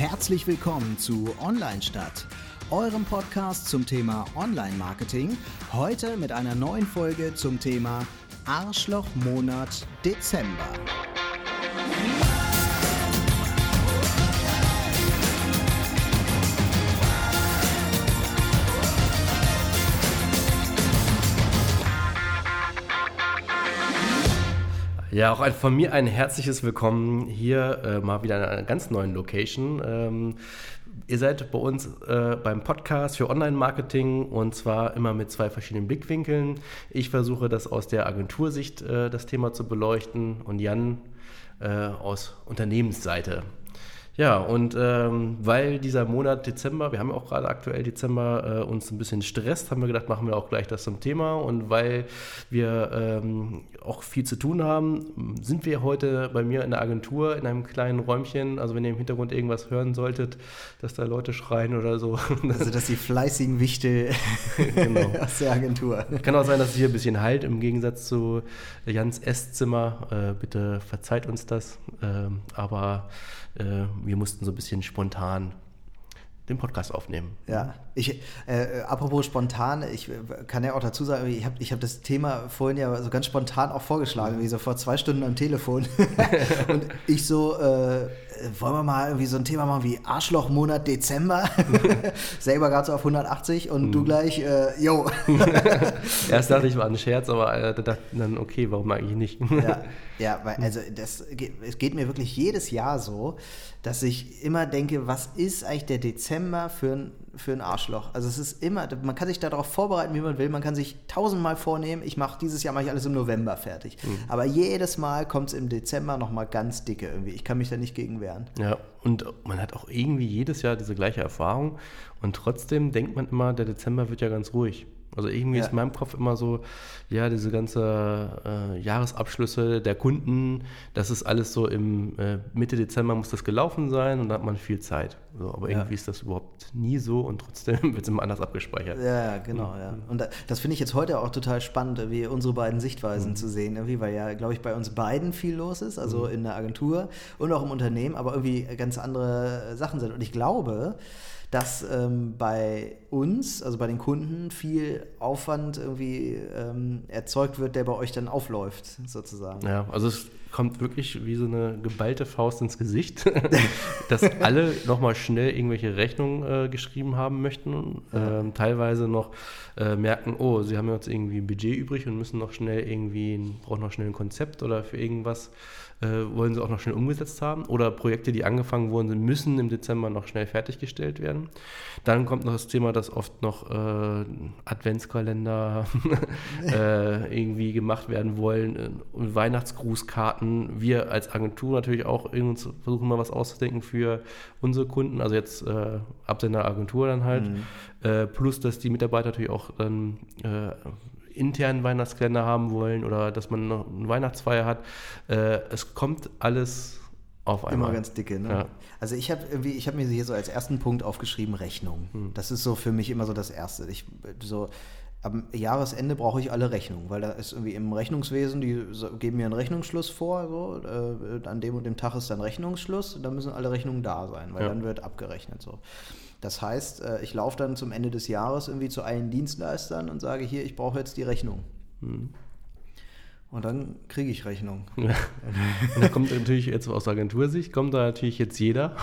Herzlich willkommen zu Online Stadt, eurem Podcast zum Thema Online-Marketing. Heute mit einer neuen Folge zum Thema Arschlochmonat Dezember. Ja, auch von mir ein herzliches Willkommen hier äh, mal wieder in einer ganz neuen Location. Ähm, ihr seid bei uns äh, beim Podcast für Online-Marketing und zwar immer mit zwei verschiedenen Blickwinkeln. Ich versuche das aus der Agentursicht äh, das Thema zu beleuchten und Jan äh, aus Unternehmensseite. Ja, und ähm, weil dieser Monat Dezember, wir haben ja auch gerade aktuell Dezember, äh, uns ein bisschen stresst, haben wir gedacht, machen wir auch gleich das zum Thema. Und weil wir ähm, auch viel zu tun haben, sind wir heute bei mir in der Agentur in einem kleinen Räumchen. Also wenn ihr im Hintergrund irgendwas hören solltet, dass da Leute schreien oder so. Also dass die fleißigen Wichte genau. aus der Agentur. Kann auch sein, dass es hier ein bisschen halt im Gegensatz zu Jans Esszimmer. Äh, bitte verzeiht uns das. Ähm, aber äh, wir mussten so ein bisschen spontan den Podcast aufnehmen. Ja, ich, äh, apropos spontan, ich kann ja auch dazu sagen, ich habe ich hab das Thema vorhin ja so ganz spontan auch vorgeschlagen, wie so vor zwei Stunden am Telefon. und ich so, äh, wollen wir mal irgendwie so ein Thema machen wie Arschlochmonat Dezember? Selber gerade so auf 180 und mhm. du gleich, äh, yo. Erst dachte ich, war ein Scherz, aber äh, da dachte dann, okay, warum eigentlich nicht? ja, ja, weil also das, es geht mir wirklich jedes Jahr so, dass ich immer denke, was ist eigentlich der Dezember für ein, für ein Arschloch? Also es ist immer, man kann sich darauf vorbereiten, wie man will, man kann sich tausendmal vornehmen, ich mache dieses Jahr mache ich alles im November fertig. Mhm. Aber jedes Mal kommt es im Dezember nochmal ganz dicke irgendwie. Ich kann mich da nicht gegen wehren. Ja, und man hat auch irgendwie jedes Jahr diese gleiche Erfahrung und trotzdem denkt man immer, der Dezember wird ja ganz ruhig. Also irgendwie ja. ist in meinem Kopf immer so, ja, diese ganze äh, Jahresabschlüsse der Kunden, das ist alles so im äh, Mitte Dezember muss das gelaufen sein und da hat man viel Zeit. So, aber ja. irgendwie ist das überhaupt nie so und trotzdem wird es immer anders abgespeichert. Ja, genau, ja. Und das finde ich jetzt heute auch total spannend, wie unsere beiden Sichtweisen mhm. zu sehen, irgendwie, weil ja, glaube ich, bei uns beiden viel los ist, also mhm. in der Agentur und auch im Unternehmen, aber irgendwie ganz andere Sachen sind. Und ich glaube, dass ähm, bei uns, also bei den Kunden, viel Aufwand irgendwie ähm, erzeugt wird, der bei euch dann aufläuft, sozusagen. Ja, also es kommt wirklich wie so eine geballte Faust ins Gesicht, dass alle nochmal schnell irgendwelche Rechnungen äh, geschrieben haben möchten, ähm, teilweise noch äh, merken, oh, sie haben jetzt irgendwie ein Budget übrig und müssen noch schnell irgendwie, brauchen noch schnell ein Konzept oder für irgendwas äh, wollen sie auch noch schnell umgesetzt haben. Oder Projekte, die angefangen wurden, sind, müssen im Dezember noch schnell fertiggestellt werden. Dann kommt noch das Thema, dass oft noch äh, Adventskalender äh, irgendwie gemacht werden wollen, äh, Weihnachtsgrußkarten. Wir als Agentur natürlich auch uns versuchen mal was auszudenken für unsere Kunden, also jetzt äh, Absender Agentur dann halt. Mhm. Äh, plus, dass die Mitarbeiter natürlich auch dann äh, internen Weihnachtskalender haben wollen oder dass man noch eine Weihnachtsfeier hat. Äh, es kommt alles auf einmal. Immer ganz dicke, ne? Ja. Also ich habe irgendwie, ich habe mir hier so als ersten Punkt aufgeschrieben Rechnung. Hm. Das ist so für mich immer so das Erste. Ich so am Jahresende brauche ich alle Rechnungen, weil da ist irgendwie im Rechnungswesen, die geben mir einen Rechnungsschluss vor, so, äh, an dem und dem Tag ist dann Rechnungsschluss, da müssen alle Rechnungen da sein, weil ja. dann wird abgerechnet so. Das heißt, äh, ich laufe dann zum Ende des Jahres irgendwie zu allen Dienstleistern und sage hier, ich brauche jetzt die Rechnung. Mhm. Und dann kriege ich Rechnung. Ja. Und da kommt natürlich jetzt aus Agentursicht, kommt da natürlich jetzt jeder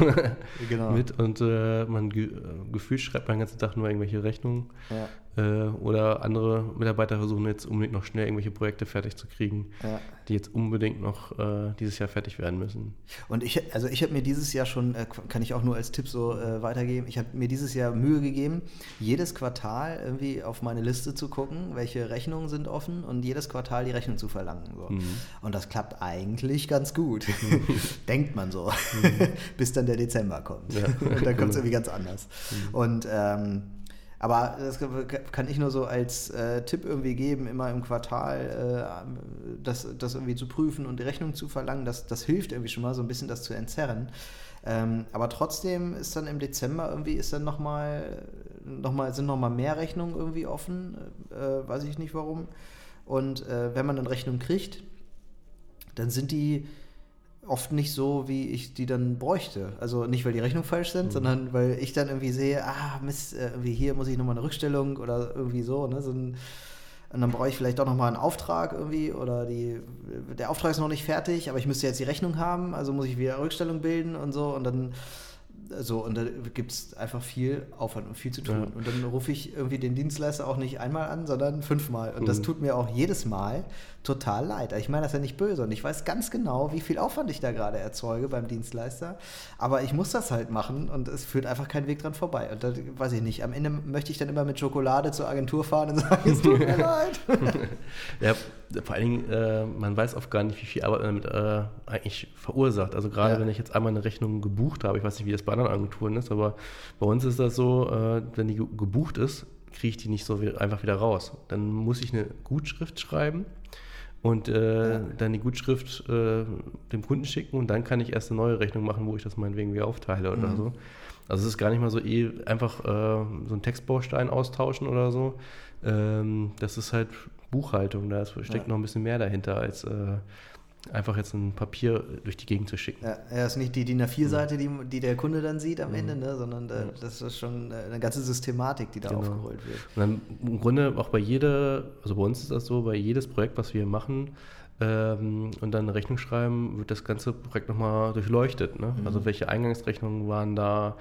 genau. mit und äh, man ge äh, gefühlt schreibt man den ganzen Tag nur irgendwelche Rechnungen. Ja. Äh, oder andere Mitarbeiter versuchen jetzt unbedingt noch schnell irgendwelche Projekte fertig zu kriegen, ja. die jetzt unbedingt noch äh, dieses Jahr fertig werden müssen. Und ich, also ich habe mir dieses Jahr schon, äh, kann ich auch nur als Tipp so äh, weitergeben, ich habe mir dieses Jahr Mühe gegeben, jedes Quartal irgendwie auf meine Liste zu gucken, welche Rechnungen sind offen und jedes Quartal die Rechnung zu verlangen. So. Mhm. Und das klappt eigentlich ganz gut, denkt man so, mhm. bis dann der Dezember kommt. Ja. und dann kommt es irgendwie ganz anders. Mhm. Und ähm, aber das kann ich nur so als äh, Tipp irgendwie geben, immer im Quartal äh, das, das irgendwie zu prüfen und die Rechnung zu verlangen. Das, das hilft irgendwie schon mal so ein bisschen, das zu entzerren. Ähm, aber trotzdem ist dann im Dezember irgendwie ist dann nochmal, noch mal, sind nochmal mehr Rechnungen irgendwie offen. Äh, weiß ich nicht warum. Und äh, wenn man dann Rechnung kriegt, dann sind die oft nicht so, wie ich die dann bräuchte. Also nicht, weil die Rechnungen falsch sind, mhm. sondern weil ich dann irgendwie sehe, ah, Mist, äh, irgendwie hier muss ich nochmal eine Rückstellung oder irgendwie so, ne? So ein, und dann brauche ich vielleicht doch nochmal einen Auftrag irgendwie oder die, der Auftrag ist noch nicht fertig, aber ich müsste jetzt die Rechnung haben, also muss ich wieder Rückstellung bilden und so und dann so, und da gibt es einfach viel Aufwand und viel zu tun. Ja. Und dann rufe ich irgendwie den Dienstleister auch nicht einmal an, sondern fünfmal. Und mhm. das tut mir auch jedes Mal total leid. Ich meine das ja nicht böse und ich weiß ganz genau, wie viel Aufwand ich da gerade erzeuge beim Dienstleister. Aber ich muss das halt machen und es führt einfach kein Weg dran vorbei. Und da weiß ich nicht. Am Ende möchte ich dann immer mit Schokolade zur Agentur fahren und sagen, es tut mir leid. ja, vor allen Dingen, äh, man weiß oft gar nicht, wie viel Arbeit man damit äh, eigentlich verursacht. Also gerade ja. wenn ich jetzt einmal eine Rechnung gebucht habe, ich weiß nicht, wie das bei anderen Agenturen ist, aber bei uns ist das so, äh, wenn die gebucht ist, kriege ich die nicht so einfach wieder raus. Dann muss ich eine Gutschrift schreiben und äh, ja. dann die Gutschrift äh, dem Kunden schicken und dann kann ich erst eine neue Rechnung machen, wo ich das meinetwegen wieder aufteile oder mhm. so. Also es ist gar nicht mal so eh einfach äh, so einen Textbaustein austauschen oder so. Ähm, das ist halt Buchhaltung, da steckt ja. noch ein bisschen mehr dahinter als äh, einfach jetzt ein Papier durch die Gegend zu schicken. Ja, er ist nicht die DIN A4-Seite, die, die der Kunde dann sieht am mhm. Ende, ne, sondern äh, das ist schon äh, eine ganze Systematik, die da genau. aufgerollt wird. Und dann im Grunde auch bei jeder, also bei uns ist das so, bei jedes Projekt, was wir machen, ähm, und dann eine Rechnung schreiben, wird das ganze Projekt nochmal durchleuchtet. Ne? Mhm. Also welche Eingangsrechnungen waren da,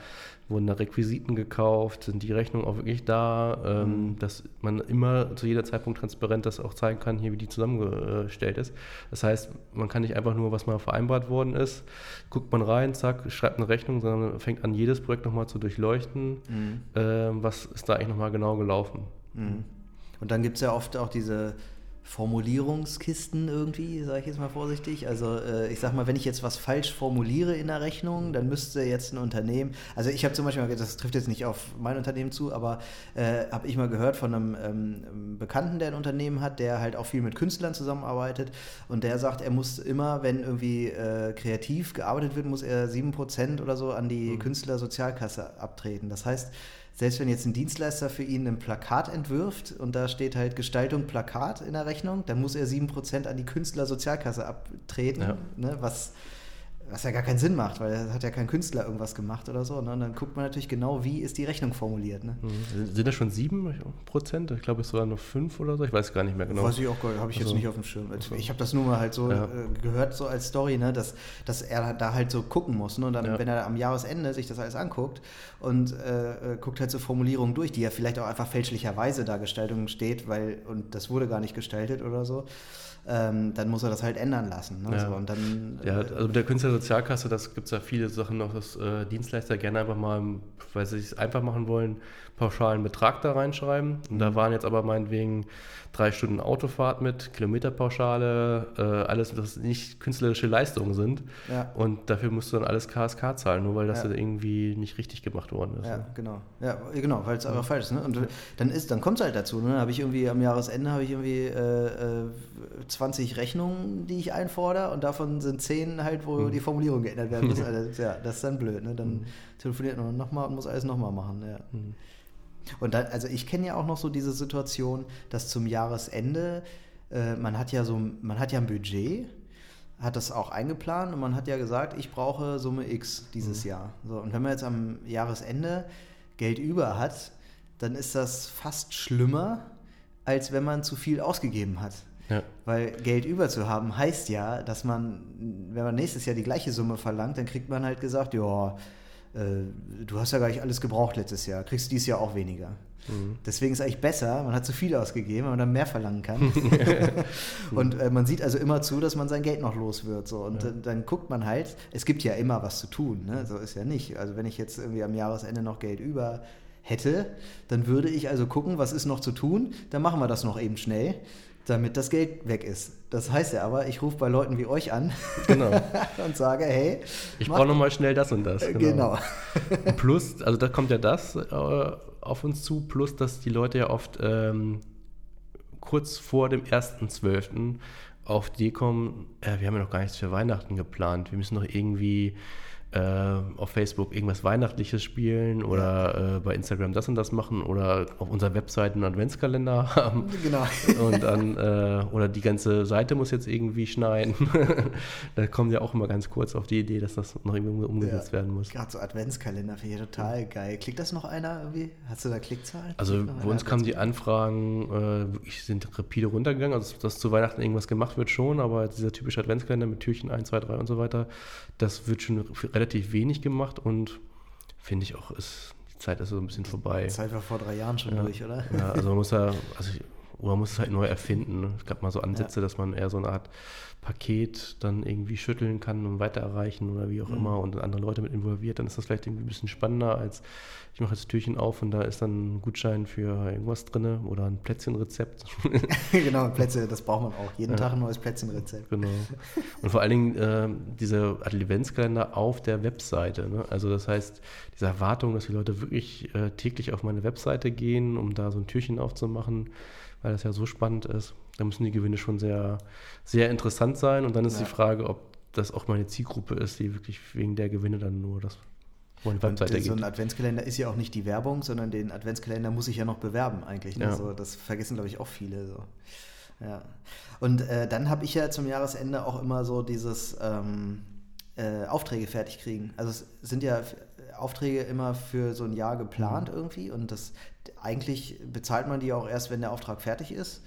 wurden da Requisiten gekauft, sind die Rechnungen auch wirklich da, ähm, mhm. dass man immer zu jeder Zeitpunkt transparent das auch zeigen kann, hier wie die zusammengestellt ist. Das heißt, man kann nicht einfach nur, was mal vereinbart worden ist, guckt man rein, zack, schreibt eine Rechnung, sondern fängt an, jedes Projekt nochmal zu durchleuchten, mhm. ähm, was ist da eigentlich nochmal genau gelaufen. Mhm. Und dann gibt es ja oft auch diese Formulierungskisten irgendwie, sage ich jetzt mal vorsichtig. Also äh, ich sag mal, wenn ich jetzt was falsch formuliere in der Rechnung, dann müsste jetzt ein Unternehmen, also ich habe zum Beispiel, das trifft jetzt nicht auf mein Unternehmen zu, aber äh, habe ich mal gehört von einem ähm, Bekannten, der ein Unternehmen hat, der halt auch viel mit Künstlern zusammenarbeitet und der sagt, er muss immer, wenn irgendwie äh, kreativ gearbeitet wird, muss er 7% oder so an die mhm. Künstlersozialkasse abtreten. Das heißt, selbst wenn jetzt ein Dienstleister für ihn ein Plakat entwirft und da steht halt Gestaltung Plakat in der Rechnung, dann muss er 7% an die Künstlersozialkasse abtreten, ja. ne, was was ja gar keinen Sinn macht, weil da hat ja kein Künstler irgendwas gemacht oder so. Ne? Und dann guckt man natürlich genau, wie ist die Rechnung formuliert. Ne? Mhm. Sind das schon sieben Prozent? Ich glaube, es waren nur fünf oder so. Ich weiß gar nicht mehr genau. Weiß ich auch gar habe ich also, jetzt nicht auf dem Schirm. Also, ich habe das nur mal halt so ja. Äh, gehört, so als Story, ne? dass, dass er da halt so gucken muss. Ne? Und dann, ja. wenn er am Jahresende sich das alles anguckt und äh, äh, guckt halt so Formulierungen durch, die ja vielleicht auch einfach fälschlicherweise da Gestaltung steht, weil, und das wurde gar nicht gestaltet oder so ähm, dann muss er das halt ändern lassen. Ne? Ja. So, und dann, ja, äh, also mit der Künstlersozialkasse, das gibt es ja viele Sachen noch, dass äh, Dienstleister gerne einfach mal, weil sie es einfach machen wollen, pauschalen Betrag da reinschreiben. Und da mhm. waren jetzt aber meinetwegen drei Stunden Autofahrt mit, Kilometerpauschale, äh, alles, was nicht künstlerische Leistungen sind. Ja. Und dafür musst du dann alles KSK zahlen, nur weil das ja. irgendwie nicht richtig gemacht worden ist. Ja, ne? genau. Ja, genau, weil es einfach falsch ist. Ne? Und dann ist, dann kommt es halt dazu. Ne? Dann habe ich irgendwie am Jahresende habe ich irgendwie äh, 20 äh, Rechnungen, die ich einfordere und davon sind 10 halt, wo mhm. die Formulierung geändert werden muss. Also, ja, das ist dann blöd. Ne? Dann mhm. telefoniert man nochmal und muss alles nochmal machen. Ja. Mhm. Und dann, also ich kenne ja auch noch so diese Situation, dass zum Jahresende, äh, man hat ja so, man hat ja ein Budget, hat das auch eingeplant und man hat ja gesagt, ich brauche Summe X dieses mhm. Jahr. So, und wenn man jetzt am Jahresende Geld über hat, dann ist das fast schlimmer, als wenn man zu viel ausgegeben hat. Ja. Weil Geld über zu haben heißt ja, dass man, wenn man nächstes Jahr die gleiche Summe verlangt, dann kriegt man halt gesagt, ja, du hast ja gar nicht alles gebraucht letztes Jahr, kriegst dieses Jahr auch weniger. Mhm. Deswegen ist es eigentlich besser, man hat zu viel ausgegeben, wenn man dann mehr verlangen kann. und äh, man sieht also immer zu, dass man sein Geld noch los wird. So. Und ja. dann, dann, guckt man halt, es gibt ja immer was zu tun, ne? so ist ja nicht. Also wenn ich jetzt irgendwie am Jahresende noch Geld über hätte, dann würde ich also gucken, was ist noch zu tun, dann machen wir das noch eben schnell damit das Geld weg ist. Das heißt ja aber, ich rufe bei Leuten wie euch an genau. und sage, hey, ich brauche nochmal schnell das und das. Genau. genau. plus, also da kommt ja das äh, auf uns zu, plus dass die Leute ja oft ähm, kurz vor dem 1.12. auf die kommen, äh, wir haben ja noch gar nichts für Weihnachten geplant, wir müssen noch irgendwie auf Facebook irgendwas Weihnachtliches spielen oder äh, bei Instagram das und das machen oder auf unserer Webseite einen Adventskalender haben. Genau. Und dann, äh, oder die ganze Seite muss jetzt irgendwie schneiden. da kommen ja auch immer ganz kurz auf die Idee, dass das noch irgendwie umgesetzt Ja. werden muss. Gerade so Adventskalender finde ich total geil. Klickt das noch einer irgendwie? Hast du da Klickzahlen? Also bei uns kamen die? Anfragen, äh, sind rapide runtergegangen. Also dass zu Weihnachten irgendwas gemacht wird schon, aber dieser typische Adventskalender mit Türchen 1, 2, 3 und so weiter, das wird schon f- relativ wenig gemacht und finde ich auch, ist, die Zeit ist so ein bisschen vorbei. Die Zeit war vor drei Jahren schon Ja. durch, oder? Ja, also man muss da, also ich, oder man muss es halt neu erfinden. Ne? Es gab mal so Ansätze, dass man eher so eine Art Paket dann irgendwie schütteln kann und weiter erreichen oder wie auch Mhm. immer und andere Leute mit involviert, dann ist das vielleicht irgendwie ein bisschen spannender als ich mache jetzt Türchen auf und da ist dann ein Gutschein für irgendwas drin oder ein Plätzchenrezept. genau, Plätze, das braucht man auch. Jeden Ja. Tag ein neues Plätzchenrezept. genau. Und vor allen Dingen äh, diese Adventskalender auf der Webseite. Ne? Also das heißt, diese Erwartung, dass die Leute wirklich äh, täglich auf meine Webseite gehen, um da so ein Türchen aufzumachen, weil das ja so spannend ist, da müssen die Gewinne schon sehr, sehr interessant sein. Und dann ist Ja. die Frage, ob das auch meine Zielgruppe ist, die wirklich wegen der Gewinne dann nur das Und Webseite so ein. Adventskalender ist ja auch nicht die Werbung, sondern den Adventskalender muss ich ja noch bewerben eigentlich. Ne? Ja. So, das vergessen, glaube ich, auch viele. So. Ja. Und äh, dann habe ich ja zum Jahresende auch immer so dieses ähm, äh, Aufträge fertig kriegen. Also es sind ja Aufträge immer für so ein Jahr geplant irgendwie und das eigentlich bezahlt man die auch erst, wenn der Auftrag fertig ist.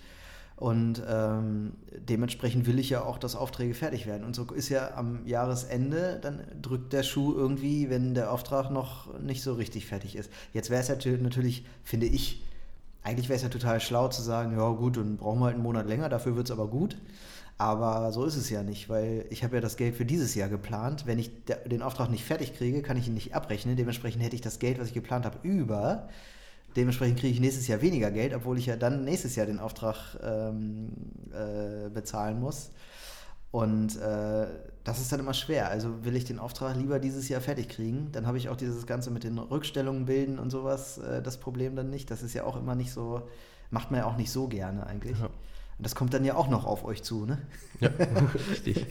Und ähm, dementsprechend will ich ja auch, dass Aufträge fertig werden. Und so ist ja am Jahresende, dann drückt der Schuh irgendwie, wenn der Auftrag noch nicht so richtig fertig ist. Jetzt wäre es tö- natürlich, finde ich, eigentlich wäre es ja total schlau zu sagen, ja gut, dann brauchen wir halt einen Monat länger, dafür wird es aber gut. Aber so ist es ja nicht, weil ich habe ja das Geld für dieses Jahr geplant. Wenn ich den Auftrag nicht fertig kriege, kann ich ihn nicht abrechnen. Dementsprechend hätte ich das Geld, was ich geplant habe, über. Dementsprechend kriege ich nächstes Jahr weniger Geld, obwohl ich ja dann nächstes Jahr den Auftrag ähm, äh, bezahlen muss. Und äh, das ist dann immer schwer. Also will ich den Auftrag lieber dieses Jahr fertig kriegen, dann habe ich auch dieses Ganze mit den Rückstellungen bilden und sowas, äh, das Problem dann nicht. Das ist ja auch immer nicht so, macht man ja auch nicht so gerne eigentlich. Ja. Das kommt dann ja auch noch auf euch zu, ne? Ja, richtig.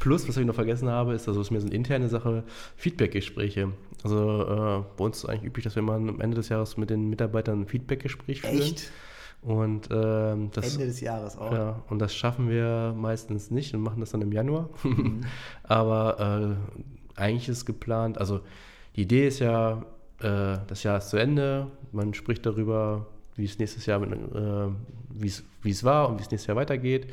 Plus, was ich noch vergessen habe, ist, also es ist mir so eine interne Sache, Feedbackgespräche. Also äh, bei uns ist es eigentlich üblich, dass wir mal am Ende des Jahres mit den Mitarbeitern ein Feedbackgespräch führen. Echt? Und ähm, das, Ende des Jahres auch. ja, und das schaffen wir meistens nicht und machen das dann im Januar. Mhm. Aber äh, eigentlich ist geplant, also die Idee ist ja, äh, das Jahr ist zu Ende, man spricht darüber, wie es nächstes Jahr, mit, äh, wie es wie es war und wie es nächstes Jahr weitergeht.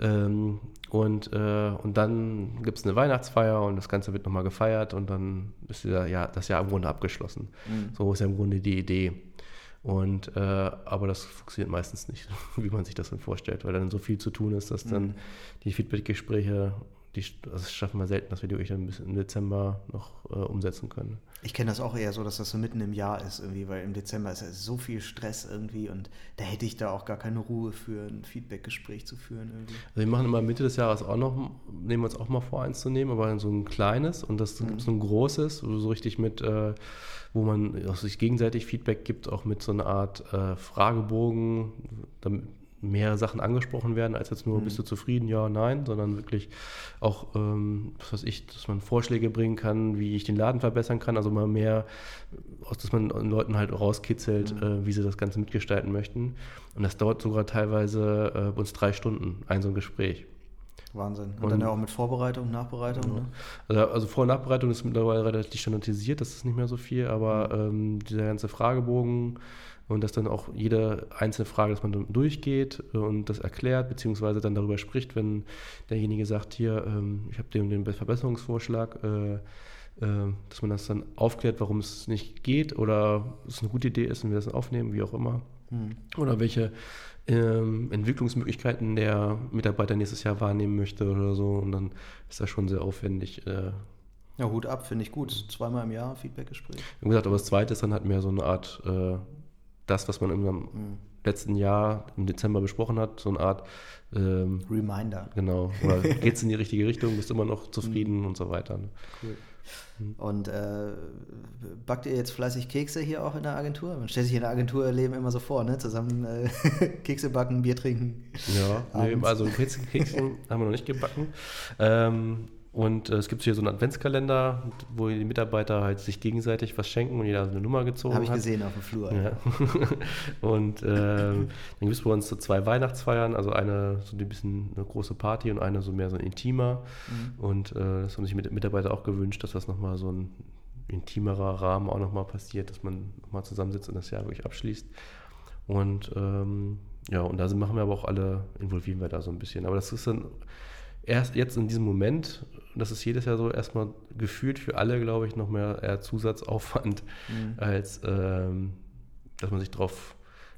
Ähm, und, äh, und dann gibt es eine Weihnachtsfeier und das Ganze wird nochmal gefeiert und dann ist dieser, ja, das Jahr im Grunde abgeschlossen. Mhm. So ist ja im Grunde die Idee. Und, äh, aber das funktioniert meistens nicht, wie man sich das dann vorstellt, weil dann so viel zu tun ist, dass Mhm. dann die Feedback-Gespräche, die, also das schaffen wir selten, dass wir die wirklich dann bis im Dezember noch äh, umsetzen können. Ich kenne das auch eher so, dass das so mitten im Jahr ist irgendwie, weil im Dezember ist ja so viel Stress irgendwie und da hätte ich da auch gar keine Ruhe für ein Feedback-Gespräch zu führen irgendwie. Also wir machen immer Mitte des Jahres auch noch, nehmen wir uns auch mal vor, eins zu nehmen, aber so ein kleines und das Mhm. gibt so ein großes, so richtig mit, äh, wo man sich gegenseitig Feedback gibt, auch mit so einer Art äh, Fragebogen, damit mehr Sachen angesprochen werden, als jetzt nur, Mhm. bist du zufrieden, ja, nein, sondern wirklich auch, ähm, was weiß ich, dass man Vorschläge bringen kann, wie ich den Laden verbessern kann, also mal mehr, aus, dass man den Leuten halt rauskitzelt, Mhm. äh, wie sie das Ganze mitgestalten möchten. Und das dauert sogar teilweise äh, bei uns drei Stunden, ein so ein Gespräch. Wahnsinn. Und, Und- dann ja auch mit Vorbereitung, Nachbereitung. Ne? Also, also Vor- und Nachbereitung ist mittlerweile relativ standardisiert, das ist nicht mehr so viel, aber Mhm. ähm, dieser ganze Fragebogen und dass dann auch jede einzelne Frage, dass man durchgeht äh, und das erklärt, beziehungsweise dann darüber spricht, wenn derjenige sagt, hier, ähm, ich habe den, den Verbesserungsvorschlag, äh, äh, dass man das dann aufklärt, warum es nicht geht oder es eine gute Idee ist und wir das dann aufnehmen, wie auch immer. Hm. Oder welche ähm, Entwicklungsmöglichkeiten der Mitarbeiter nächstes Jahr wahrnehmen möchte oder so. Und dann ist das schon sehr aufwendig. Äh, Ja, Hut ab, finde ich gut. Zweimal im Jahr Feedback-Gespräch. wie gesagt, aber das zweite ist dann halt mehr so eine Art, äh, das, was man im Hm. letzten Jahr im Dezember besprochen hat, so eine Art, ähm, Reminder. genau, oder geht es in die richtige Richtung, bist immer noch zufrieden und so weiter. Ne? Cool. Und äh, backt ihr jetzt fleißig Kekse hier auch in der Agentur? Man stellt sich in der Agenturleben immer so vor, ne? Zusammen äh, Kekse backen, Bier trinken. Ja, nee, also Kekse, Kekse haben wir noch nicht gebacken. Ähm, Und äh, es gibt hier so einen Adventskalender, wo die Mitarbeiter halt sich gegenseitig was schenken und jeder so eine Nummer gezogen Habe ich hat. gesehen auf dem Flur. Ja. und ähm, dann gibt es bei uns so zwei Weihnachtsfeiern, also eine so ein bisschen eine große Party und eine so mehr so ein intimer. Und äh, das haben sich mit Mitarbeiter auch gewünscht, dass das nochmal so ein intimerer Rahmen auch nochmal passiert, dass man nochmal zusammensitzt und das Jahr wirklich abschließt. Und ähm, ja, und da sind, machen wir aber auch alle, involvieren wir da so ein bisschen. Aber das ist dann erst jetzt in diesem Moment, das ist jedes Jahr so, erstmal gefühlt für alle, glaube ich, noch mehr Zusatzaufwand, als ähm, dass man sich drauf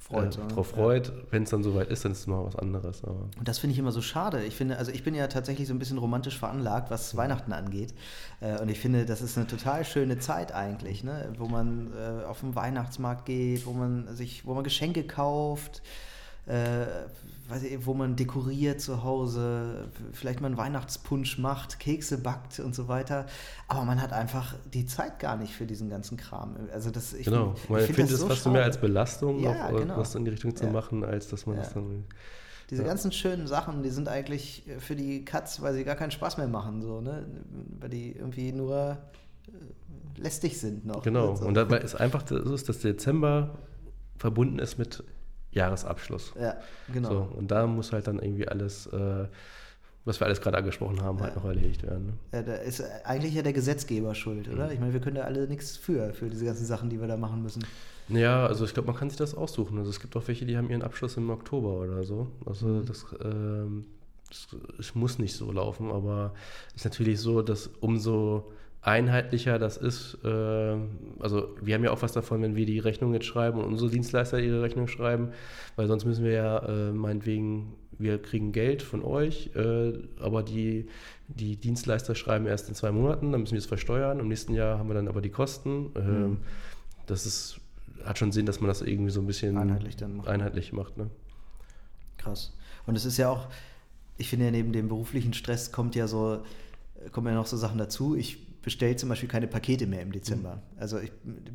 Freut, äh, oder? drauf freut. Wenn es dann soweit ist, dann ist es noch was anderes. Aber Und das finde ich immer so schade. Ich finde, also ich bin ja tatsächlich so ein bisschen romantisch veranlagt, was Weihnachten angeht. Äh, Und ich finde, das ist eine total schöne Zeit eigentlich, ne? wo man äh, auf den Weihnachtsmarkt geht, wo man sich, wo man Geschenke kauft, äh, weiß ich, wo man dekoriert zu Hause, vielleicht mal einen Weihnachtspunsch macht, Kekse backt und so weiter. Aber man hat einfach die Zeit gar nicht für diesen ganzen Kram. Also das, ich genau, man ich find findet das es so fast so mehr schade. als Belastung, Ja, noch, äh, genau. was in die Richtung zu Ja. machen, als dass man Ja. das dann. Diese Ja. ganzen schönen Sachen, die sind eigentlich für die Katz, weil sie gar keinen Spaß mehr machen, so, ne? Weil die irgendwie nur äh, lästig sind noch. Genau, So. und dabei ist einfach so, ist, dass Dezember verbunden ist mit Jahresabschluss. Ja, genau. So, und da muss halt dann irgendwie alles, äh, was wir alles gerade angesprochen haben, halt Ja. noch erledigt werden. Ne? Ja, da ist eigentlich ja der Gesetzgeber schuld, Mhm. oder? Ich meine, wir können da alle nichts für, für diese ganzen Sachen, die wir da machen müssen. Ja, also ich glaube, man kann sich das aussuchen. Also es gibt auch welche, die haben ihren Abschluss im Oktober oder so. Also Mhm. das, ähm, es muss nicht so laufen, aber es ist natürlich so, dass umso einheitlicher das ist. Äh, also wir haben ja auch was davon, wenn wir die Rechnung jetzt schreiben und unsere Dienstleister ihre Rechnung schreiben, weil sonst müssen wir ja äh, meinetwegen, wir kriegen Geld von euch, äh, aber die, die Dienstleister schreiben erst in zwei Monaten, dann müssen wir es versteuern. Im nächsten Jahr haben wir dann aber die Kosten. Ähm, Das ist, hat schon Sinn, dass man das irgendwie so ein bisschen Einheitlich dann macht. einheitlich macht ne? Krass. Und es ist ja auch, ich finde ja neben dem beruflichen Stress kommt ja so, kommen ja noch so Sachen dazu. Ich bestelle zum Beispiel keine Pakete mehr im Dezember. Also ich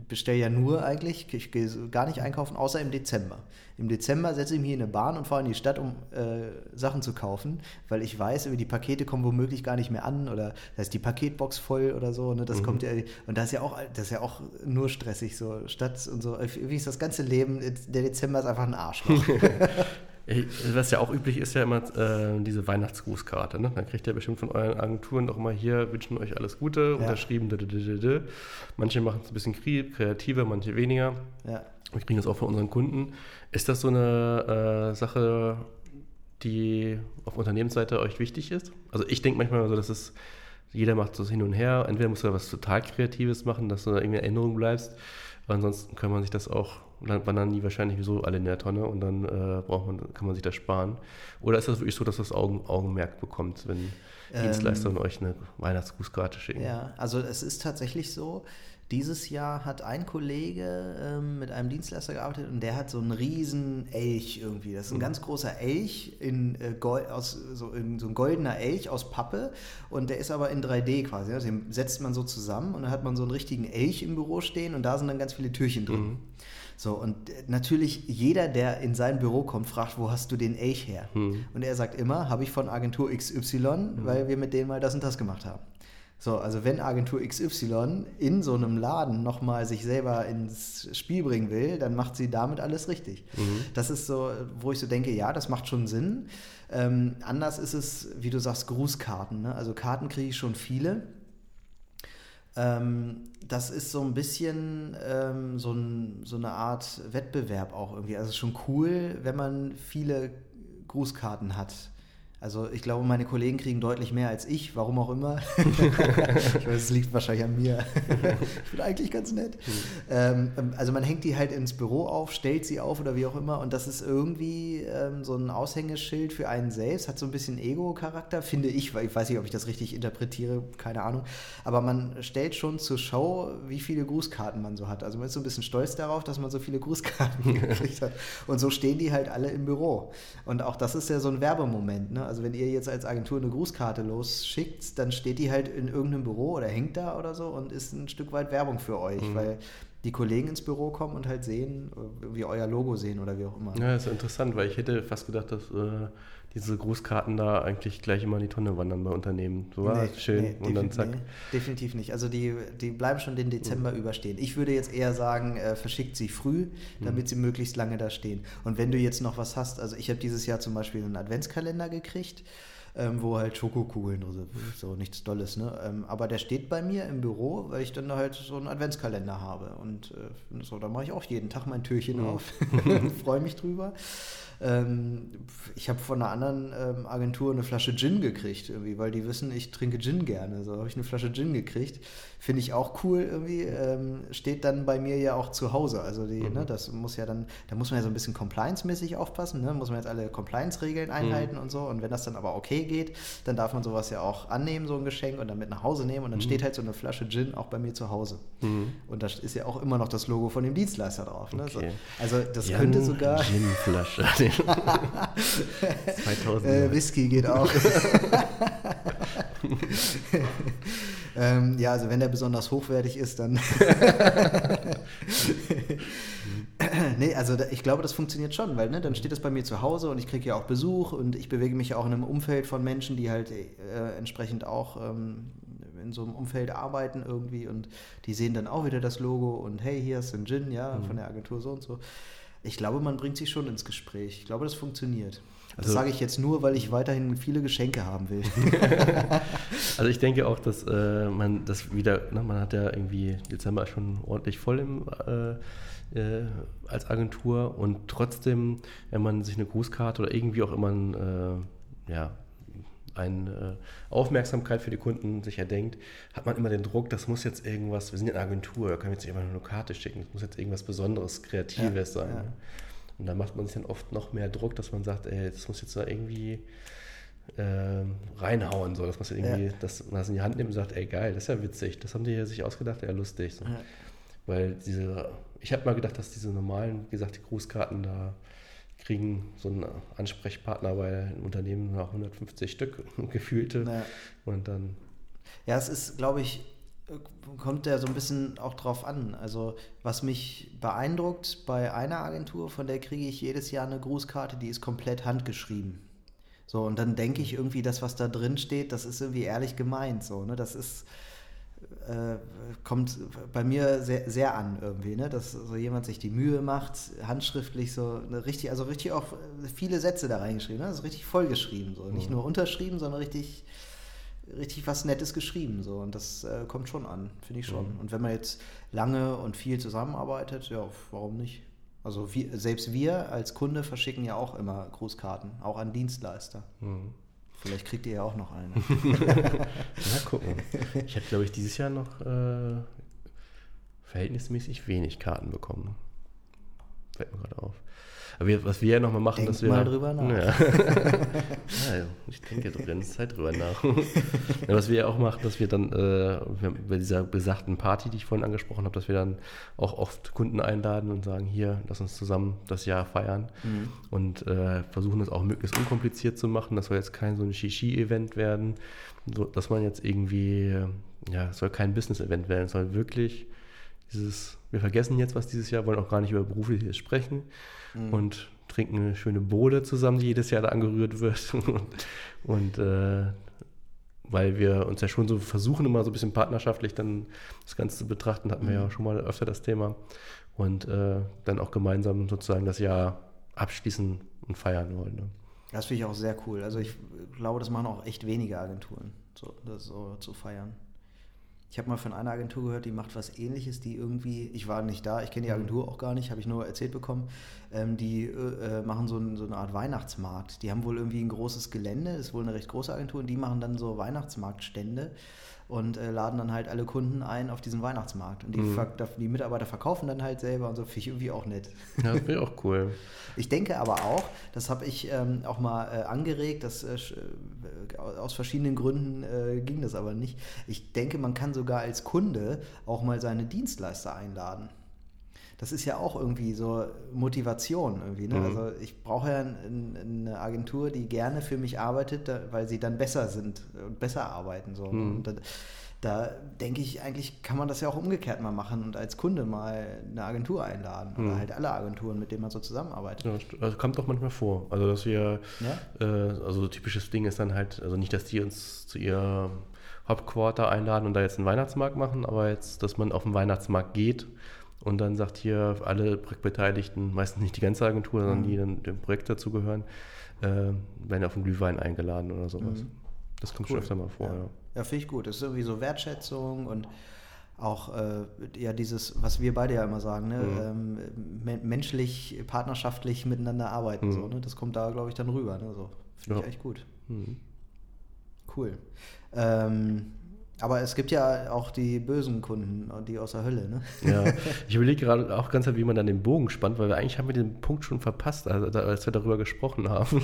bestelle ja nur eigentlich, ich gehe gar nicht einkaufen, außer im Dezember. Im Dezember setze ich mich in eine Bahn und fahre in die Stadt, um äh, Sachen zu kaufen, weil ich weiß, die Pakete kommen womöglich gar nicht mehr an oder da ist die Paketbox voll oder so. Ne? Das kommt ja, und das ist ja auch, das ist ja auch nur stressig, so Stadt und so. Wie ist das ganze Leben? Der Dezember ist einfach ein Arschloch. Ey, Was ja auch üblich ist, ja immer äh, diese Weihnachtsgrußkarte. Ne? Dann kriegt ihr bestimmt von euren Agenturen doch mal hier, wünschen euch alles Gute, unterschrieben. dä, dä, dä, dä, dä. Manche machen es ein bisschen kre- kreativer, manche weniger. ja. Wir kriegen das auch von unseren Kunden. Ist das so eine äh, Sache, die auf Unternehmensseite euch wichtig ist? Also ich denke manchmal so, dass es, jeder macht so hin und her. Entweder musst du da was total Kreatives machen, dass du da irgendwie in Erinnerung bleibst. Aber ansonsten kann man sich das auch, dann wandern die wahrscheinlich sowieso alle in der Tonne und dann äh, braucht man, kann man sich das sparen. Oder ist das wirklich so, dass das Augen, Augenmerk bekommt, wenn Dienstleister und euch eine Weihnachtsgrußkarte schicken? Ja, also es ist tatsächlich so, dieses Jahr hat ein Kollege ähm, mit einem Dienstleister gearbeitet und der hat so einen riesen Elch irgendwie. Das ist ein ganz großer Elch, in, äh, Gold, aus, so, in, so ein goldener Elch aus Pappe und der ist aber in 3D quasi. Also den setzt man so zusammen und dann hat man so einen richtigen Elch im Büro stehen und da sind dann ganz viele Türchen drin. So, und äh, natürlich jeder, der in sein Büro kommt, fragt, wo hast du den Elch her? Und er sagt immer, habe ich von Agentur XY, weil wir mit denen mal das und das gemacht haben. So, also wenn Agentur XY in so einem Laden nochmal sich selber ins Spiel bringen will, dann macht sie damit alles richtig. Das ist so, wo ich so denke, ja, das macht schon Sinn. Ähm, anders ist es, wie du sagst, Grußkarten. Ne? Also Karten kriege ich schon viele. Ähm, das ist so ein bisschen ähm, so, ein, so eine Art Wettbewerb auch irgendwie. Also schon cool, wenn man viele Grußkarten hat. Also ich glaube, meine Kollegen kriegen deutlich mehr als ich, warum auch immer. ich weiß, es liegt wahrscheinlich an mir. ich bin eigentlich ganz nett. Ähm, also man hängt die halt ins Büro auf, stellt sie auf oder wie auch immer und das ist irgendwie ähm, so ein Aushängeschild für einen selbst, hat so ein bisschen Ego-Charakter, finde ich, weil ich weiß nicht, ob ich das richtig interpretiere, keine Ahnung. Aber man stellt schon zur Show, wie viele Grußkarten man so hat. Also man ist so ein bisschen stolz darauf, dass man so viele Grußkarten gekriegt hat. Und so stehen die halt alle im Büro. Und auch das ist ja so ein Werbemoment. Ne? Also wenn ihr jetzt als Agentur eine Grußkarte losschickt, dann steht die halt in irgendeinem Büro oder hängt da oder so und ist ein Stück weit Werbung für euch, weil die Kollegen ins Büro kommen und halt sehen, äh, wie euer Logo sehen oder wie auch immer. Ja, ist interessant, weil ich hätte fast gedacht, dass äh, diese Grußkarten da eigentlich gleich immer in die Tonne wandern bei Unternehmen. So war nee, schön nee, und dann zack. Nee, definitiv nicht. Also die, die bleiben schon den Dezember mhm. überstehen. Ich würde jetzt eher sagen, äh, verschickt sie früh, damit mhm. sie möglichst lange da stehen. Und wenn du jetzt noch was hast, also ich habe dieses Jahr zum Beispiel einen Adventskalender gekriegt ähm, wo halt Schokokugeln oder so, so nichts Dolles. Ne? Ähm, aber der steht bei mir im Büro, weil ich dann halt so einen Adventskalender habe. Und äh, so, da mache ich auch jeden Tag mein Türchen mhm. auf freue mich drüber. Ähm, ich habe von einer anderen ähm, Agentur eine Flasche Gin gekriegt, irgendwie, weil die wissen, ich trinke Gin gerne. So habe ich eine Flasche Gin gekriegt. Finde ich auch cool irgendwie. Ähm, steht dann bei mir ja auch zu Hause. Also die, ne, mhm. ne, das muss ja dann, da muss man ja so ein bisschen compliance-mäßig aufpassen. Ne? Muss man jetzt alle Compliance-Regeln mhm. einhalten mhm. und so. Und wenn das dann aber okay geht, dann darf man sowas ja auch annehmen, so ein Geschenk, und dann mit nach Hause nehmen. Und dann mhm. steht halt so eine Flasche Gin auch bei mir zu Hause. Mhm. Und da ist ja auch immer noch das Logo von dem Dienstleister drauf. Ne? Okay. So, also das Jan könnte sogar. Gin-Flasche. 2000. Äh, Whisky geht auch. ähm, ja, also wenn der besonders hochwertig ist, dann. nee, also da, ich glaube, das funktioniert schon, weil ne, dann steht das bei mir zu Hause und ich kriege ja auch Besuch und ich bewege mich ja auch in einem Umfeld von Menschen, die halt äh, entsprechend auch ähm, in so einem Umfeld arbeiten irgendwie und die sehen dann auch wieder das Logo und hey, hier ist ein Gin, ja, mhm. von der Agentur so und so. Ich glaube, man bringt sich schon ins Gespräch. Ich glaube, das funktioniert. Das also, sage ich jetzt nur, weil ich weiterhin viele Geschenke haben will. also ich denke auch, dass äh, man das wieder, ne, man hat ja irgendwie Dezember schon ordentlich voll im, äh, äh, als Agentur und trotzdem, wenn man sich eine Grußkarte oder irgendwie auch immer ein, äh, ja, eine äh, Aufmerksamkeit für die Kunden sich erdenkt, hat man immer den Druck, das muss jetzt irgendwas, wir sind ja eine Agentur, da können wir jetzt nicht immer nur eine Karte schicken, das muss jetzt irgendwas Besonderes, Kreatives ja, sein. Ja. Und da macht man sich dann oft noch mehr Druck, dass man sagt, ey, das muss jetzt da irgendwie äh, reinhauen, so, dass man irgendwie, ja. dass man das in die Hand nimmt und sagt, ey, geil, das ist ja witzig, das haben die sich ausgedacht, ja, lustig. So. Weil diese, ich habe mal gedacht, dass diese normalen, wie gesagt, die Grußkarten da kriegen so einen Ansprechpartner bei einem Unternehmen nach 150 Stück gefühlte ja. und dann. Ja, es ist, glaube ich, kommt ja so ein bisschen auch drauf an. Also, was mich beeindruckt bei einer Agentur, von der kriege ich jedes Jahr eine Grußkarte, die ist komplett handgeschrieben. So, und dann denke ich irgendwie, das, was da drin steht, das ist irgendwie ehrlich gemeint. So, ne? Das ist, äh, kommt bei mir sehr, sehr an irgendwie, ne? dass so jemand sich die Mühe macht, handschriftlich so eine richtig, also richtig auch viele Sätze da reingeschrieben, ne? das ist richtig vollgeschrieben, so. nicht mhm. nur unterschrieben, sondern richtig richtig was Nettes geschrieben. So. Und das äh, kommt schon an, finde ich schon. Mhm. Und wenn man jetzt lange und viel zusammenarbeitet, ja, warum nicht? Also wir, selbst wir als Kunde verschicken ja auch immer Grußkarten, auch an Dienstleister. Mhm. Vielleicht kriegt ihr ja auch noch eine. Mal gucken. Ich habe, glaube ich, dieses Jahr noch äh, verhältnismäßig wenig Karten bekommen. Fällt mir gerade auf. Aber wir, was wir ja nochmal machen, Denk dass wir. mal drüber nach. Ja. ja, ich denke drin, Zeit drüber nach. ja, was wir ja auch machen, dass wir dann äh, bei dieser besagten Party, die ich vorhin angesprochen habe, dass wir dann auch oft Kunden einladen und sagen: Hier, lass uns zusammen das Jahr feiern. Mhm. Und äh, versuchen das auch möglichst unkompliziert zu machen. Das soll jetzt kein so ein Shishi-Event werden, so, dass man jetzt irgendwie. Ja, es soll kein Business-Event werden, es soll wirklich dieses, wir vergessen jetzt was dieses Jahr, wollen auch gar nicht über Berufliches sprechen mhm. und trinken eine schöne Bowle zusammen, die jedes Jahr da angerührt wird. und äh, weil wir uns ja schon so versuchen, immer so ein bisschen partnerschaftlich dann das Ganze zu betrachten, hatten wir ja mhm. schon mal öfter das Thema. Und äh, dann auch gemeinsam sozusagen das Jahr abschließen und feiern wollen. Ne? Das finde ich auch sehr cool. Also ich glaube, das machen auch echt wenige Agenturen, so, das so zu feiern. Ich habe mal von einer Agentur gehört, die macht was ähnliches, die irgendwie, ich war nicht da, ich kenne die mhm. Agentur auch gar nicht, habe ich nur erzählt bekommen, ähm, die äh, äh, machen so, ein, so, eine Art Weihnachtsmarkt. Die haben wohl irgendwie ein großes Gelände, ist wohl eine recht große Agentur und die machen dann so Weihnachtsmarktstände und äh, laden dann halt alle Kunden ein auf diesen Weihnachtsmarkt. Und die, mhm. die Mitarbeiter verkaufen dann halt selber und so, finde ich irgendwie auch nett. Ja, das finde ich auch cool. Ich denke aber auch, das habe ich ähm, auch mal äh, angeregt, dass äh, äh aus verschiedenen Gründen äh, ging das aber nicht. Ich denke, man kann sogar als Kunde auch mal seine Dienstleister einladen. Das ist ja auch irgendwie so Motivation irgendwie. Ne? Mhm. Also ich brauche ja ein, eine Agentur, die gerne für mich arbeitet, da, weil sie dann besser sind und besser arbeiten. So. Mhm. Und da, da denke ich, eigentlich kann man das ja auch umgekehrt mal machen und als Kunde mal eine Agentur einladen. Oder Mhm. halt alle Agenturen, mit denen man so zusammenarbeitet. Ja, st- also kommt doch manchmal vor. Also dass wir, Ja? äh, also typisches Ding ist dann halt, also nicht, dass die uns zu ihr Hauptquarter einladen und da jetzt einen Weihnachtsmarkt machen, aber jetzt, dass man auf den Weihnachtsmarkt geht und dann sagt hier alle Projektbeteiligten, meistens nicht die ganze Agentur, sondern Mhm. die dann dem Projekt dazugehören, äh, werden auf einen Glühwein eingeladen oder sowas. Mhm. Das kommt Cool. schon öfter mal vor, Ja, ja. ja finde ich gut. Das ist irgendwie so Wertschätzung und auch äh, ja dieses, was wir beide ja immer sagen, ne? ähm, me menschlich, partnerschaftlich miteinander arbeiten. Mhm. So, ne? Das kommt da, glaube ich, dann rüber. Ne? So, Finde ich Ja. echt gut. Mhm. Cool. Ähm, aber es gibt ja auch die bösen Kunden, die aus der Hölle. Ne? Ja, ich überlege gerade auch ganz, wie man dann den Bogen spannt, weil wir eigentlich haben wir den Punkt schon verpasst, also, als wir darüber gesprochen haben.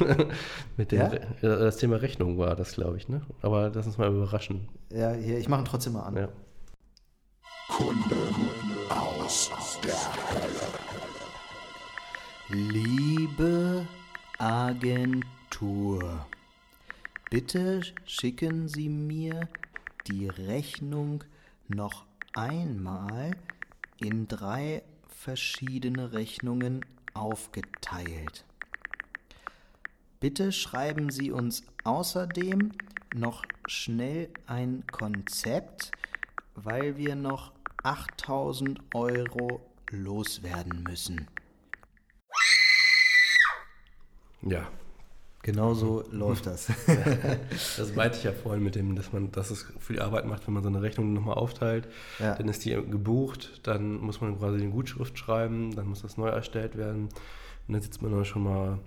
Mit dem Ja? Äh, das Thema Rechnung war das, glaube ich, ne? Aber lass uns mal überraschen. Ja, hier, ich mache ihn trotzdem mal an. Ja. Liebe Agentur, bitte schicken Sie mir die Rechnung noch einmal in drei verschiedene Rechnungen aufgeteilt. Bitte schreiben Sie uns außerdem noch schnell ein Konzept, weil wir noch 8000 Euro loswerden müssen. Ja. Genau so läuft das. Das meinte ich ja vorhin mit dem, dass man, dass es viel Arbeit macht, wenn man so eine Rechnung nochmal aufteilt. Ja. Dann ist die gebucht, dann muss man quasi eine Gutschrift schreiben, dann muss das neu erstellt werden. Und dann sitzt man dann schon mal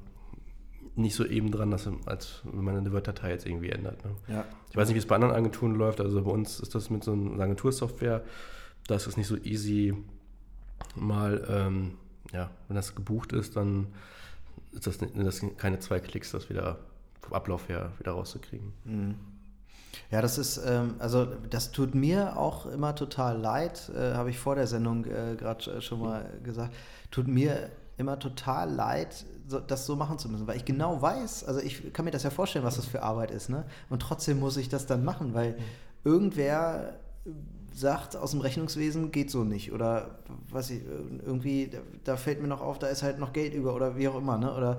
nicht so eben dran, dass, als wenn man eine Word-Datei jetzt irgendwie ändert. Ne? Ja. Ich weiß nicht, wie es bei anderen Agenturen läuft. Also bei uns ist das mit so einer Agentursoftware, da ist es nicht so easy, mal, ähm, ja, wenn das gebucht ist, dann ist das, das sind keine zwei Klicks, das wieder vom Ablauf her wieder rauszukriegen. Ja, das ist, ähm, also das tut mir auch immer total leid, äh, habe ich vor der Sendung äh, gerade schon mal gesagt, tut mir immer total leid, so, das so machen zu müssen, weil ich genau weiß, also ich kann mir das ja vorstellen, was das für Arbeit ist, ne? Und trotzdem muss ich das dann machen, weil irgendwer sagt aus dem Rechnungswesen geht so nicht oder was ich irgendwie da, fällt mir noch auf, da ist halt noch Geld über oder wie auch immer, ne? Oder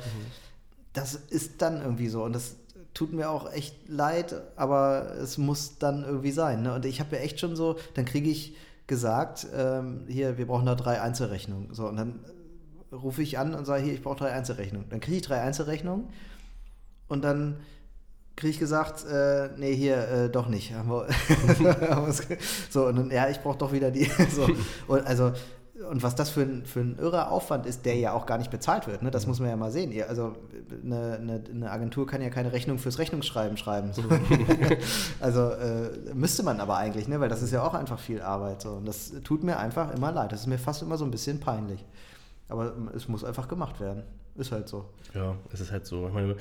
das ist dann irgendwie so und das tut mir auch echt leid, aber es muss dann irgendwie sein. Ne? Und ich habe ja echt schon so, dann kriege ich gesagt, ähm, hier, wir brauchen da drei Einzelrechnungen. So, und dann rufe ich an und sage, hier, ich brauche drei Einzelrechnungen. Dann kriege ich drei Einzelrechnungen und dann kriege ich gesagt, äh, nee, hier, äh, doch nicht. So, und dann, ja, ich brauche doch wieder die. so. und, also, und was das für ein, für ein irrer Aufwand ist, der ja auch gar nicht bezahlt wird, ne? das muss man ja mal sehen. Also eine, eine, eine Agentur kann ja keine Rechnung fürs Rechnungsschreiben schreiben. So. also äh, müsste man aber eigentlich, ne? weil das ist ja auch einfach viel Arbeit. So. Und das tut mir einfach immer leid. Das ist mir fast immer so ein bisschen peinlich. Aber es muss einfach gemacht werden. Ist halt so. Ja, es ist halt so. Ich meine,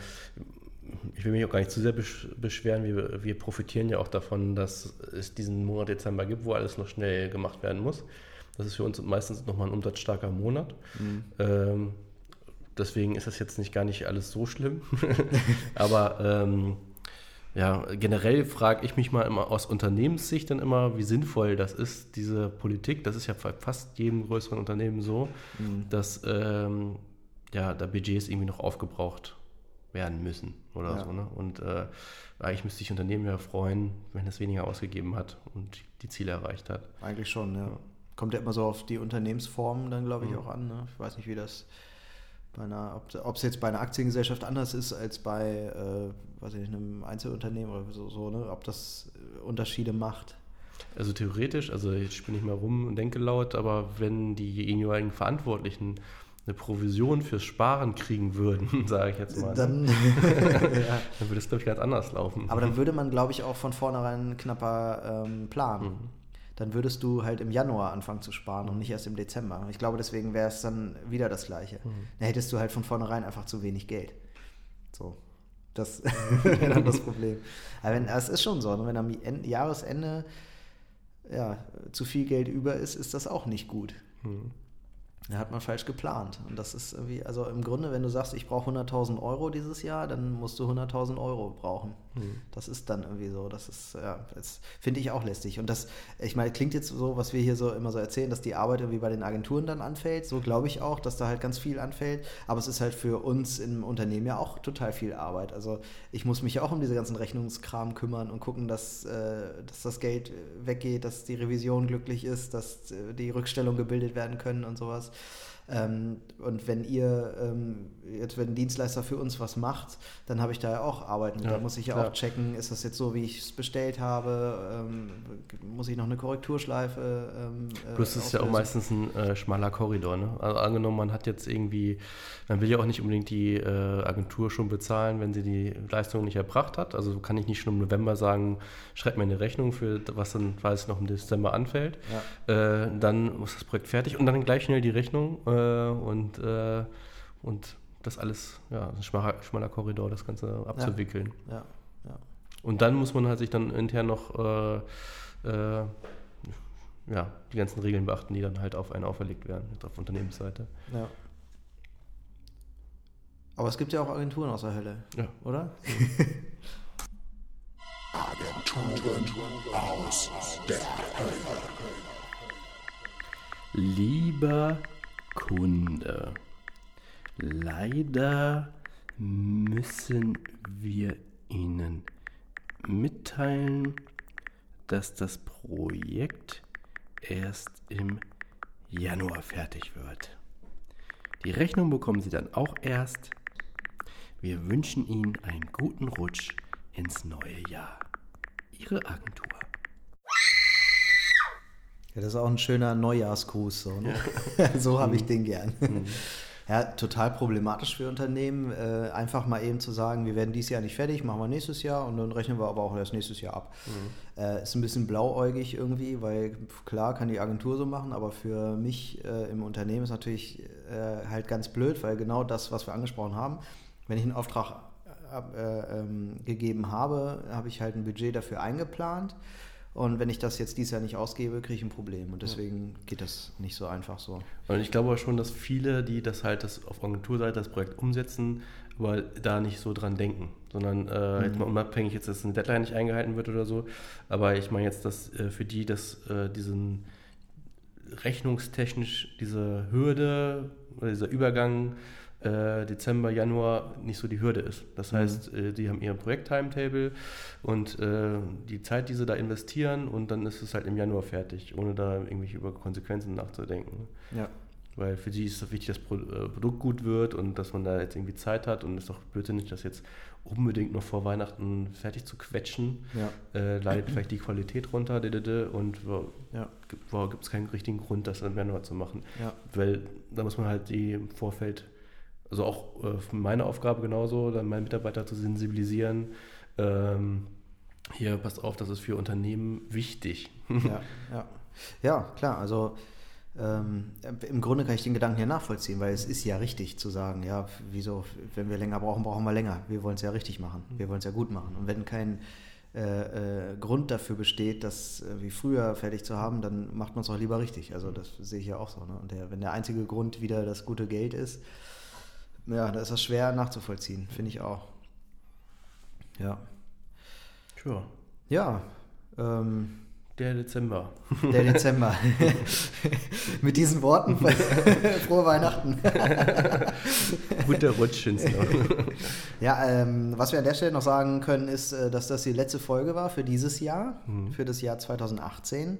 ich will mich auch gar nicht zu sehr besch beschweren. Wir, wir profitieren ja auch davon, dass es diesen Monat Dezember gibt, wo alles noch schnell gemacht werden muss. Das ist für uns meistens nochmal ein umsatzstarker Monat. Ähm, deswegen ist das jetzt nicht gar nicht alles so schlimm. Aber ähm, ja, generell frage ich mich mal immer aus Unternehmenssicht dann immer, wie sinnvoll das ist, diese Politik. Das ist ja bei fast jedem größeren Unternehmen so, dass ähm, ja, da Budgets irgendwie noch aufgebraucht werden müssen oder Ja. so. Ne? Und äh, eigentlich müsste sich Unternehmen ja freuen, wenn es weniger ausgegeben hat und die Ziele erreicht hat. Eigentlich schon, ja. Kommt ja immer so auf die Unternehmensformen dann, glaube ich, auch an. Ne? Ich weiß nicht, wie das bei einer, ob es jetzt bei einer Aktiengesellschaft anders ist als bei, äh, weiß ich nicht, einem Einzelunternehmen oder so, so ne? ob das äh, Unterschiede macht. Also theoretisch, also ich spiele nicht mal rum und denke laut, aber wenn die jeweiligen Verantwortlichen eine Provision fürs Sparen kriegen würden, sage ich jetzt mal? Dann, ja. dann würde es, glaube ich, ganz anders laufen. Aber dann würde man, glaube ich, auch von vornherein knapper ähm, planen. Mhm. Dann würdest du halt im Januar anfangen zu sparen und nicht erst im Dezember. Ich glaube, deswegen wäre es dann wieder das Gleiche. Mhm. Dann hättest du halt von vornherein einfach zu wenig Geld. So. Das wäre dann das Problem. Aber wenn, es ist schon so, ne? wenn am End- Jahresende ja, zu viel Geld über ist, ist das auch nicht gut. Da hat man falsch geplant. Und das ist irgendwie, also im Grunde, wenn du sagst, ich brauche 100.000 Euro dieses Jahr, dann musst du 100.000 Euro brauchen. Mhm. Das ist dann irgendwie so. Das ist, ja, das finde ich auch lästig. Und das, ich meine, klingt jetzt so, was wir hier so immer so erzählen, dass die Arbeit irgendwie bei den Agenturen dann anfällt. So glaube ich auch, dass da halt ganz viel anfällt. Aber es ist halt für uns im Unternehmen ja auch total viel Arbeit. Also ich muss mich ja auch um diese ganzen Rechnungskram kümmern und gucken, dass, äh, dass das Geld weggeht, dass die Revision glücklich ist, dass äh, die Rückstellungen gebildet werden können und sowas. Ähm, und wenn ihr ähm, jetzt, wenn ein Dienstleister für uns was macht, dann habe ich da ja auch Arbeit mit. Ja, da muss ich ja klar. auch checken, ist das jetzt so, wie ich es bestellt habe? Ähm, muss ich noch eine Korrekturschleife? Ähm, äh, Plus ist ja auch meistens ein äh, schmaler Korridor. Ne? Also angenommen, man hat jetzt irgendwie, man will ja auch nicht unbedingt die äh, Agentur schon bezahlen, wenn sie die Leistung nicht erbracht hat. Also kann ich nicht schon im November sagen, schreibt mir eine Rechnung für was dann, weiß noch im Dezember anfällt. Ja. Äh, dann muss das Projekt fertig und dann gleich schnell die Rechnung äh, und, äh, und das alles, ja, ein schmaler, schmaler Korridor, das Ganze abzuwickeln. Ja, ja, ja. Und dann muss man halt sich dann intern noch äh, äh, ja, die ganzen Regeln beachten, die dann halt auf einen auferlegt werden, auf Unternehmensseite. Ja. Aber es gibt ja auch Agenturen aus der Hölle, ja. oder? Agenturen aus der Hölle. Lieber Kunde. Leider müssen wir Ihnen mitteilen, dass das Projekt erst im Januar fertig wird. Die Rechnung bekommen Sie dann auch erst. Wir wünschen Ihnen einen guten Rutsch ins neue Jahr. Ihre Agentur. Ja, das ist auch ein schöner Neujahrsgruß. So, ne? ja. so habe ich mhm. den gern. Mhm. Ja, total problematisch für Unternehmen, äh, einfach mal eben zu sagen, wir werden dieses Jahr nicht fertig, machen wir nächstes Jahr und dann rechnen wir aber auch erst nächstes Jahr ab. Mhm. Äh, ist ein bisschen blauäugig irgendwie, weil klar kann die Agentur so machen, aber für mich äh, im Unternehmen ist natürlich äh, halt ganz blöd, weil genau das, was wir angesprochen haben, wenn ich einen Auftrag äh, ähm, gegeben habe, habe ich halt ein Budget dafür eingeplant und wenn ich das jetzt dieses Jahr nicht ausgebe, kriege ich ein Problem. Und deswegen geht das nicht so einfach so. Und ich glaube schon, dass viele, die das halt das auf Agenturseite das Projekt umsetzen, aber da nicht so dran denken, sondern äh, mhm. jetzt mal unabhängig jetzt, dass eine Deadline nicht eingehalten wird oder so. Aber ich meine jetzt, dass äh, für die, dass äh, diesen rechnungstechnisch diese Hürde oder dieser Übergang äh, Dezember, Januar nicht so die Hürde ist. Das mhm. heißt, äh, die haben ihr Projekt-Timetable und äh, die Zeit, die sie da investieren und dann ist es halt im Januar fertig, ohne da irgendwie über Konsequenzen nachzudenken. Ja. Weil für sie ist es wichtig, dass das äh, Produkt gut wird und dass man da jetzt irgendwie Zeit hat und es ist doch blödsinnig, das jetzt unbedingt noch vor Weihnachten fertig zu quetschen. Ja. Äh, leidet vielleicht die Qualität runter und wo, ja. gibt es keinen richtigen Grund, das im Januar zu machen. Ja. Weil da muss man halt die im Vorfeld also auch äh, meine Aufgabe genauso, dann meinen Mitarbeiter zu sensibilisieren. Ähm, hier, passt auf, das ist für Unternehmen wichtig. ja, ja. ja, klar. Also ähm, im Grunde kann ich den Gedanken ja nachvollziehen, weil es ist ja richtig zu sagen, ja, wieso, wenn wir länger brauchen, brauchen wir länger. Wir wollen es ja richtig machen, wir wollen es ja gut machen. Und wenn kein äh, äh, Grund dafür besteht, das äh, wie früher fertig zu haben, dann macht man es auch lieber richtig. Also das sehe ich ja auch so. Ne? Und der, wenn der einzige Grund wieder das gute Geld ist, ja, da ist das schwer nachzuvollziehen, finde ich auch. Ja. Sure. Ja. Ähm, der Dezember. Der Dezember. Mit diesen Worten frohe Weihnachten. Guter Rutsch ins Ja, ähm, was wir an der Stelle noch sagen können, ist, äh, dass das die letzte Folge war für dieses Jahr, mhm. für das Jahr 2018.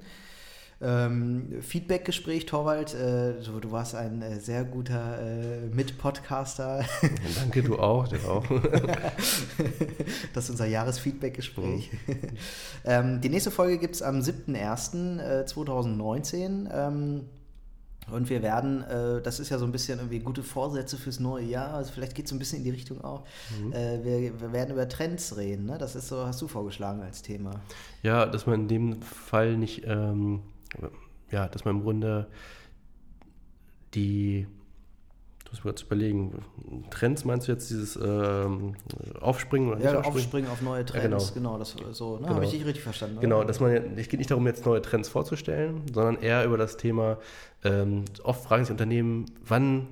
Ähm, Feedback-Gespräch, Torwald. Äh, du, du, warst ein äh, sehr guter äh, Mit-Podcaster. Danke, du auch, du auch. das ist unser Jahresfeedback-Gespräch. Mhm. ähm, die nächste Folge gibt es am 7.01.2019. Ähm, und wir werden, äh, das ist ja so ein bisschen irgendwie gute Vorsätze fürs neue Jahr, also vielleicht geht es so ein bisschen in die Richtung auch. Mhm. Äh, wir, wir, werden über Trends reden, ne? Das ist so, hast du vorgeschlagen als Thema. Ja, dass man in dem Fall nicht ja, dass man im Grunde die muss man jetzt überlegen. Trends meinst du jetzt dieses ähm, Aufspringen oder Ja, nicht aufspringen auf neue Trends, genau. genau. das so, ne? Genau. Habe ich dich richtig verstanden? oder? Genau, dass man, es geht nicht darum, jetzt neue Trends vorzustellen, sondern eher über das Thema, ähm, oft fragen sich Unternehmen, wann,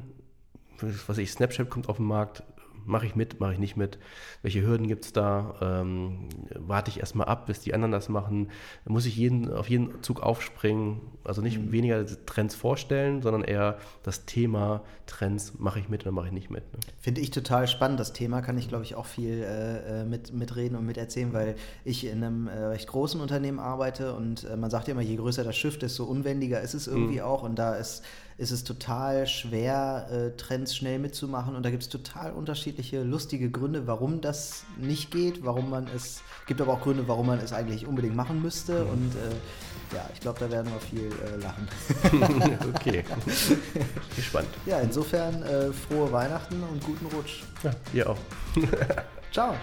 was weiß ich, Snapchat kommt auf den Markt, mache ich mit, mache ich nicht mit, welche Hürden gibt es da, ähm, warte ich erstmal ab, bis die anderen das machen, muss ich jeden, auf jeden Zug aufspringen, also nicht Mhm. weniger Trends vorstellen, sondern eher das Thema Trends, mache ich mit oder mache ich nicht mit. Ne? Finde ich total spannend, das Thema. Kann ich, glaube ich, auch viel äh, äh, mit, mitreden und miterzählen, weil ich in einem äh, recht großen Unternehmen arbeite und äh, man sagt ja immer, je größer das Schiff, desto unwendiger ist es irgendwie Mhm. auch. Und da ist, ist es total schwer, äh, Trends schnell mitzumachen. Und da gibt es total unterschiedliche, lustige Gründe, warum das nicht geht, warum man es, gibt aber auch Gründe, warum man es eigentlich unbedingt machen müsste. Und äh, ja, ich glaube, da werden wir viel äh, lachen. okay, gespannt. Ja, insofern äh, frohe Weihnachten und guten Rutsch. Ja, ihr auch. Ciao.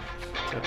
Ciao.